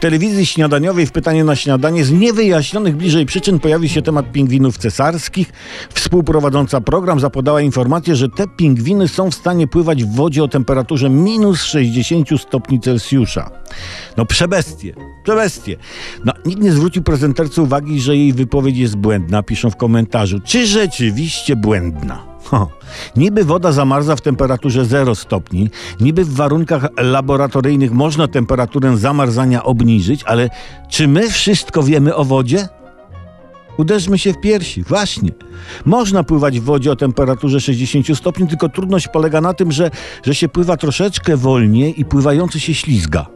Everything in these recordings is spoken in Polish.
telewizji śniadaniowej w pytaniu na śniadanie z niewyjaśnionych bliżej przyczyn pojawił się temat pingwinów cesarskich. Współprowadząca program zapodała informację, że te pingwiny są w stanie pływać w wodzie o temperaturze minus 60 stopni Celsjusza. No przebestie, przebestie. No, nikt nie zwrócił prezenterce uwagi, że jej wypowiedź jest błędna, piszą w komentarzu. Czy rzeczywiście błędna? Ho. Niby woda zamarza w temperaturze 0 stopni, niby w warunkach laboratoryjnych można temperaturę zamarzania obniżyć, ale czy my wszystko wiemy o wodzie? Uderzmy się w piersi, właśnie. Można pływać w wodzie o temperaturze 60 stopni, tylko trudność polega na tym, że, że się pływa troszeczkę wolniej i pływający się ślizga.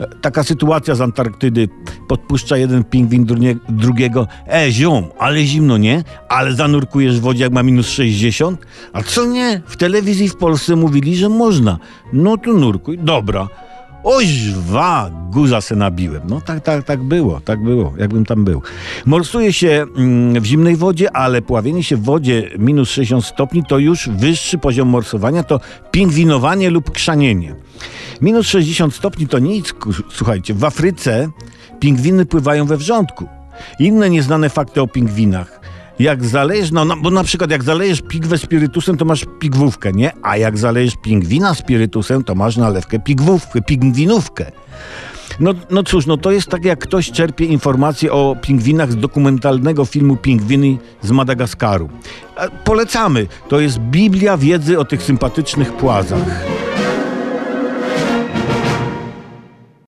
E, Taka sytuacja z Antarktydy. Podpuszcza jeden pingwin drugie, drugiego. E, ziom, ale zimno, nie? Ale zanurkujesz w wodzie, jak ma minus 60? A co nie? W telewizji w Polsce mówili, że można. No to nurkuj. Dobra. Oźwa, guza se nabiłem. No tak, tak, tak było, tak było, jakbym tam był. Morsuje się mm, w zimnej wodzie, ale pławienie się w wodzie minus 60 stopni to już wyższy poziom morsowania, to pingwinowanie lub krzanienie. Minus 60 stopni to nic, słuchajcie, w Afryce pingwiny pływają we wrzątku. Inne nieznane fakty o pingwinach. Jak zalejesz, no, no bo na przykład jak zalejesz pigwę spirytusem, to masz pigwówkę, nie? A jak zalejesz pingwina spirytusem, to masz nalewkę pigwówkę, pingwinówkę. No, no cóż, no to jest tak jak ktoś czerpie informacje o pingwinach z dokumentalnego filmu Pingwiny z Madagaskaru. Polecamy, to jest Biblia wiedzy o tych sympatycznych płazach.